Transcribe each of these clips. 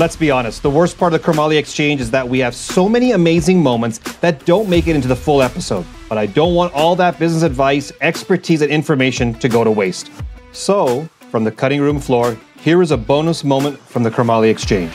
Let's be honest, the worst part of the Chromoly Exchange is that we have so many amazing moments that don't make it into the full episode. But I don't want all that business advice, expertise, and information to go to waste. So, from the cutting room floor, here is a bonus moment from the Chromoly Exchange.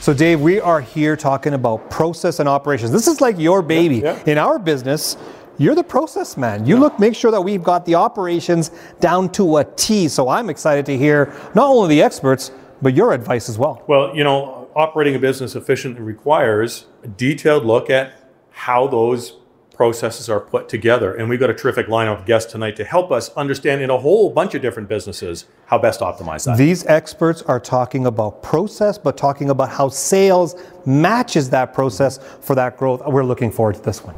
So, Dave, we are here talking about process and operations. This is like your baby. Yeah, yeah. In our business, you're the process man. You look, make sure that we've got the operations down to a T. So I'm excited to hear not only the experts, but your advice as well. Well, you know, operating a business efficiently requires a detailed look at how those processes are put together. And we've got a terrific lineup of guests tonight to help us understand in a whole bunch of different businesses how best to optimize that. These experts are talking about process, but talking about how sales matches that process for that growth. We're looking forward to this one.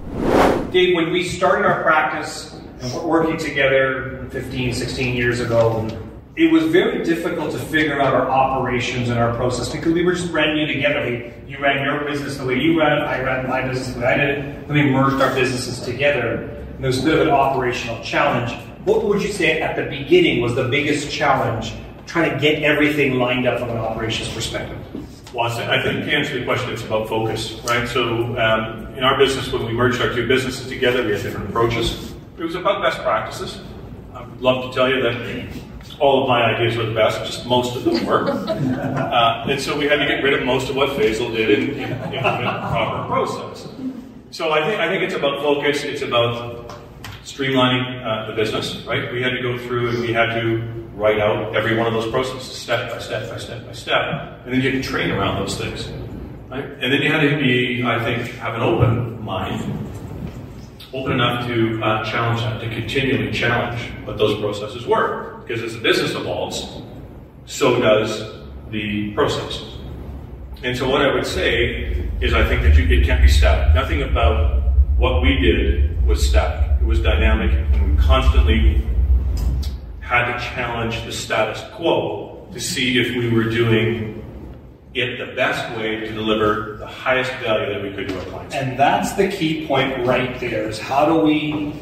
Dave, when we started our practice and we're working together 15, 16 years ago, it was very difficult to figure out our operations and our process because we were just brand new together. We, you ran your business the way you ran I ran my business the way I did it, and we merged our businesses together. And there was a bit of an operational challenge. What would you say at the beginning was the biggest challenge trying to get everything lined up from an operations perspective? Well, I think to answer the question, it's about focus, right? So, um, in our business, when we merged our two businesses together, we had different approaches. It was about best practices. I'd love to tell you that all of my ideas were the best, just most of them were. Uh, and so we had to get rid of most of what Faisal did and implement a proper process. So I think, I think it's about focus, it's about streamlining uh, the business, right? We had to go through and we had to write out every one of those processes step by step by step by step. And then you to train around those things. Right? And then you had to be, I think, have an open mind, open enough to uh, challenge that, to continually challenge what those processes were. Because as the business evolves, so does the process. And so what I would say is I think that you, it can't be static. Nothing about what we did was static. It was dynamic, and we constantly had to challenge the status quo to see if we were doing it the best way to deliver the highest value that we could to our clients. And that's the key point right there is how do we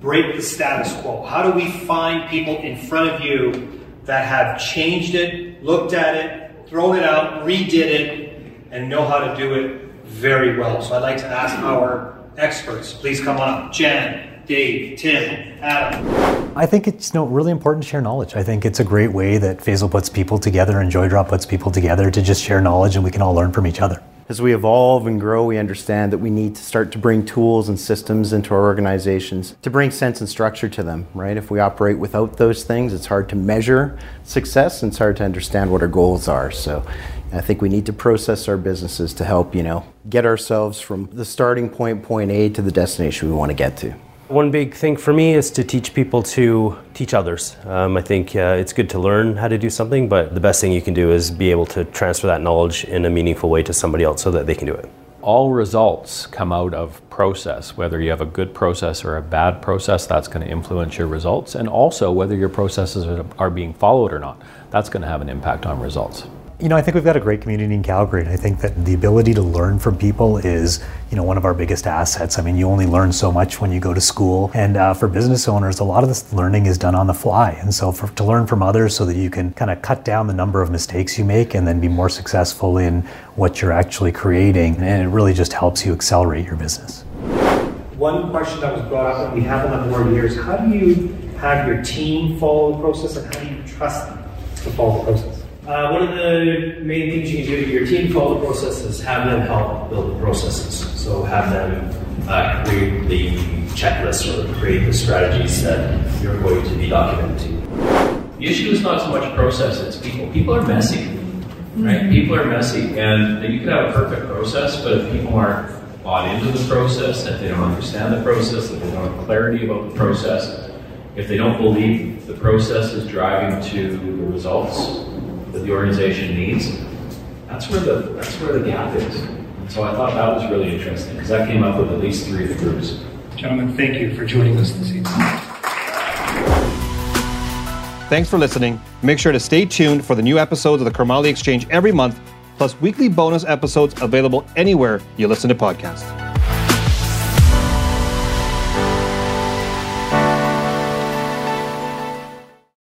break the status quo? How do we find people in front of you that have changed it, looked at it, thrown it out, redid it, and know how to do it very well? So I'd like to ask our experts, please come on up. Jan, Dave, Tim, Adam. I think it's you know, really important to share knowledge. I think it's a great way that Faisal puts people together and JoyDrop puts people together to just share knowledge and we can all learn from each other. As we evolve and grow, we understand that we need to start to bring tools and systems into our organizations to bring sense and structure to them, right? If we operate without those things, it's hard to measure success and it's hard to understand what our goals are. So I think we need to process our businesses to help, you know, get ourselves from the starting point, point A, to the destination we want to get to. One big thing for me is to teach people to teach others. Um, I think uh, it's good to learn how to do something, but the best thing you can do is be able to transfer that knowledge in a meaningful way to somebody else so that they can do it. All results come out of process. Whether you have a good process or a bad process, that's going to influence your results. And also whether your processes are being followed or not, that's going to have an impact on results. You know, I think we've got a great community in Calgary, and I think that the ability to learn from people is, you know, one of our biggest assets. I mean, you only learn so much when you go to school, and uh, for business owners, a lot of this learning is done on the fly. And so, for, to learn from others, so that you can kind of cut down the number of mistakes you make, and then be more successful in what you're actually creating, and it really just helps you accelerate your business. One question that was brought up that we haven't on board here is how do you have your team follow the process, and how do you trust them to follow the process? Uh, one of the main things you can do to your team follow the process is have them help build the processes. So have them uh, create the checklists or create the strategies that you're going to be documenting. The issue is not so much process, it's people. People are messy, right? People are messy, and you can have a perfect process, but if people aren't bought into the process, if they don't understand the process, if they don't have clarity about the process, if they don't believe the process is driving to the results that the organization needs, that's where the that's where the gap is. And so I thought that was really interesting because that came up with at least three of the groups. Gentlemen, thank you for joining us this evening. Thanks for listening. Make sure to stay tuned for the new episodes of the Chromoly Exchange every month, plus weekly bonus episodes available anywhere you listen to podcasts.